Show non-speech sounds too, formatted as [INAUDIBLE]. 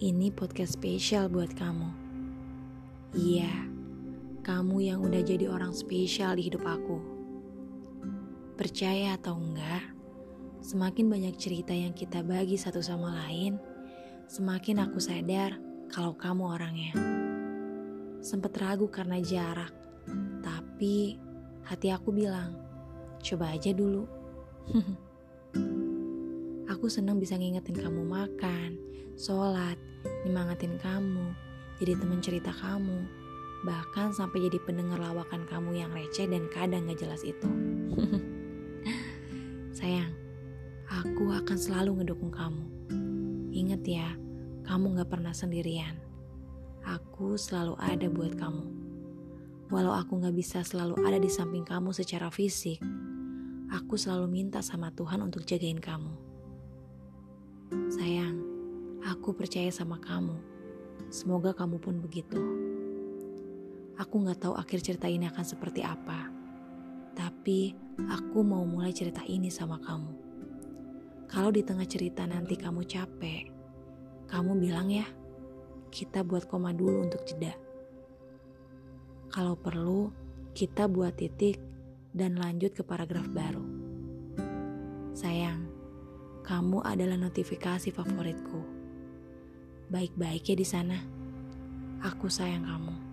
Ini podcast spesial buat kamu. Iya, kamu yang udah jadi orang spesial di hidup aku. Percaya atau enggak, semakin banyak cerita yang kita bagi satu sama lain, semakin aku sadar kalau kamu orangnya. Sempet ragu karena jarak, tapi hati aku bilang, coba aja dulu. [LAUGHS] Aku senang bisa ngingetin kamu makan, sholat, nyemangatin kamu, jadi teman cerita kamu, bahkan sampai jadi pendengar lawakan kamu yang receh dan kadang gak jelas itu. [LAUGHS] Sayang, aku akan selalu ngedukung kamu. Ingat ya, kamu gak pernah sendirian. Aku selalu ada buat kamu. Walau aku gak bisa selalu ada di samping kamu secara fisik, aku selalu minta sama Tuhan untuk jagain kamu. Sayang, aku percaya sama kamu. Semoga kamu pun begitu. Aku gak tahu akhir cerita ini akan seperti apa. Tapi aku mau mulai cerita ini sama kamu. Kalau di tengah cerita nanti kamu capek, kamu bilang ya, kita buat koma dulu untuk jeda. Kalau perlu, kita buat titik dan lanjut ke paragraf baru. Sayang, kamu adalah notifikasi favoritku. Baik-baik ya di sana. Aku sayang kamu.